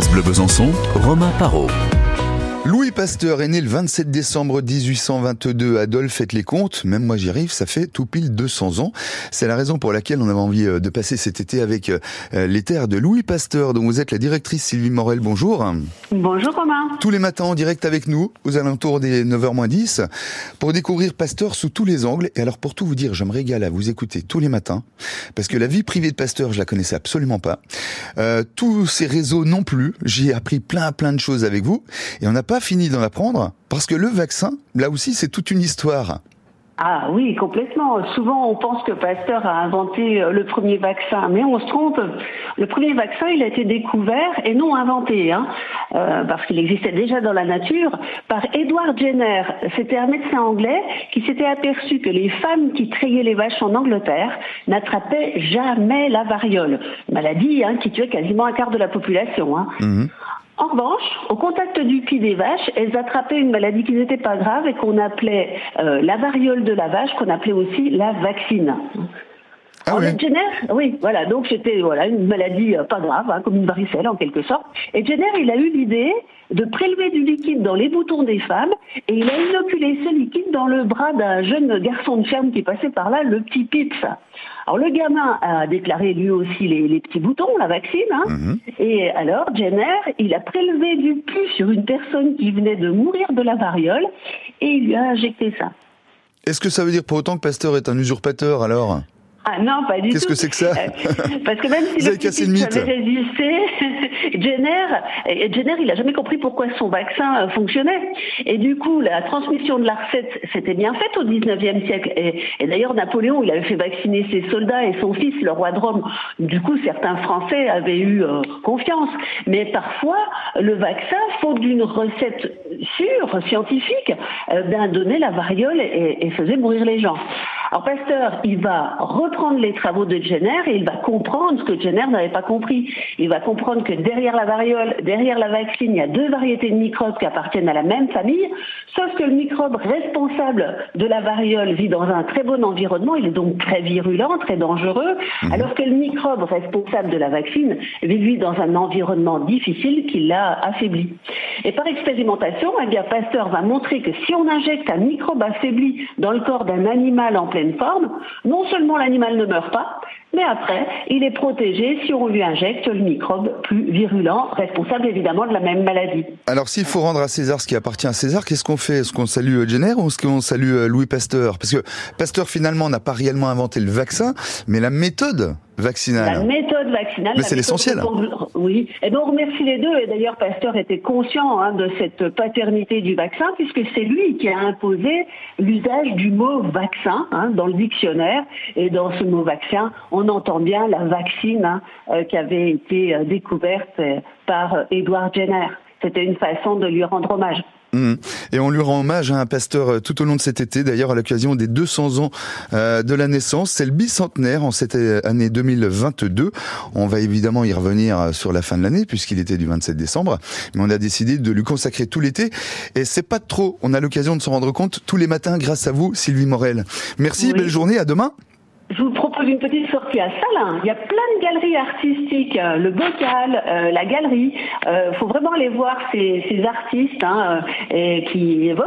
France Bleu Besançon, Romain Parot. Louis Pasteur est né le 27 décembre 1822. Adolphe faites les comptes. Même moi j'y arrive, ça fait tout pile 200 ans. C'est la raison pour laquelle on avait envie euh, de passer cet été avec euh, les terres de Louis Pasteur, dont vous êtes la directrice Sylvie Morel. Bonjour. Bonjour Romain. Tous les matins en direct avec nous, aux alentours des 9h 10, pour découvrir Pasteur sous tous les angles. Et alors pour tout vous dire, je me régale à vous écouter tous les matins, parce que la vie privée de Pasteur, je la connaissais absolument pas. Euh, tous ces réseaux non plus. J'y ai appris plein plein de choses avec vous. Et on a pas fini d'en apprendre, parce que le vaccin, là aussi, c'est toute une histoire. Ah oui, complètement. Souvent, on pense que Pasteur a inventé euh, le premier vaccin, mais on se trompe. Le premier vaccin, il a été découvert et non inventé, hein, euh, parce qu'il existait déjà dans la nature, par Edward Jenner. C'était un médecin anglais qui s'était aperçu que les femmes qui trayaient les vaches en Angleterre n'attrapaient jamais la variole, maladie hein, qui tuait quasiment un quart de la population. Hein. Mhm. En revanche, au contact du pied des vaches, elles attrapaient une maladie qui n'était pas grave et qu'on appelait euh, la variole de la vache, qu'on appelait aussi la vaccine. Ah oui. Jenner, oui, voilà, donc c'était voilà une maladie euh, pas grave, hein, comme une varicelle en quelque sorte. Et Jenner, il a eu l'idée de prélever du liquide dans les boutons des femmes et il a inoculé ce liquide dans le bras d'un jeune garçon de ferme qui passait par là, le petit Pips. Alors le gamin a déclaré lui aussi les, petits boutons, la vaccine, hein. mhm. et alors Jenner, il a prélevé du pus sur une personne qui venait de mourir de la variole et il lui a injecté ça. Est-ce que ça veut dire pour autant que Pasteur est un usurpateur alors? Ah non, pas du tout. Qu'est-ce que c'est que ça euh, Parce que même si le cassé le mythe. avait résisté, Jenner, Jenner, il a jamais compris pourquoi son vaccin euh, fonctionnait. Et du coup, la transmission de la recette s'était bien faite au 19e siècle. Et, et d'ailleurs, Napoléon, il avait fait vacciner ses soldats et son fils, le roi de Rome. Du coup, certains Français avaient eu euh, confiance. Mais parfois, le vaccin, faute d'une recette sûre, scientifique, euh, ben, donnait la variole et, et faisait mourir les gens. Alors Pasteur, il va reprendre les travaux de Jenner et il va comprendre ce que Jenner n'avait pas compris. Il va comprendre que derrière la variole, derrière la vaccine, il y a deux variétés de microbes qui appartiennent à la même famille, sauf que le microbe responsable de la variole vit dans un très bon environnement, il est donc très virulent, très dangereux, mhm. alors que le microbe responsable de la vaccine vit dans un environnement difficile qui l'a affaibli. Et par expérimentation, eh bien, Pasteur va montrer que si on injecte un microbe affaibli dans le corps d'un animal en pleine forme, non seulement l'animal ne meurt pas, mais après, il est protégé si on lui injecte le microbe plus virulent, responsable évidemment de la même maladie. Alors s'il faut rendre à César ce qui appartient à César, qu'est-ce qu'on fait? Est-ce qu'on salue Jenner ou est-ce qu'on salue euh, Louis Pasteur? Parce que Pasteur finalement n'a pas réellement inventé le vaccin, mais la méthode vaccinale. La méthode vaccinale. Mais c'est l'essentiel. Oui. Et donc on remercie les deux. Et d'ailleurs, Pasteur était conscient hein, de cette paternité du vaccin, puisque c'est lui qui a imposé l'usage du mot vaccin hein, dans le dictionnaire. Et dans ce mot vaccin, on entend bien la vaccine hein, euh, qui avait été euh, découverte euh, par Edward Jenner. C'était une façon de lui rendre hommage. Mmh. Et on lui rend hommage à un pasteur tout au long de cet été, d'ailleurs à l'occasion des 200 ans de la naissance. C'est le bicentenaire en cette année 2022. On va évidemment y revenir sur la fin de l'année puisqu'il était du 27 décembre, mais on a décidé de lui consacrer tout l'été. Et c'est pas trop. On a l'occasion de s'en rendre compte tous les matins grâce à vous, Sylvie Morel. Merci, belle journée, à demain je vous propose une petite sortie à Salins. Il y a plein de galeries artistiques, euh, le bocal, euh, la galerie. Il euh, faut vraiment aller voir ces, artistes hein, qui évoquent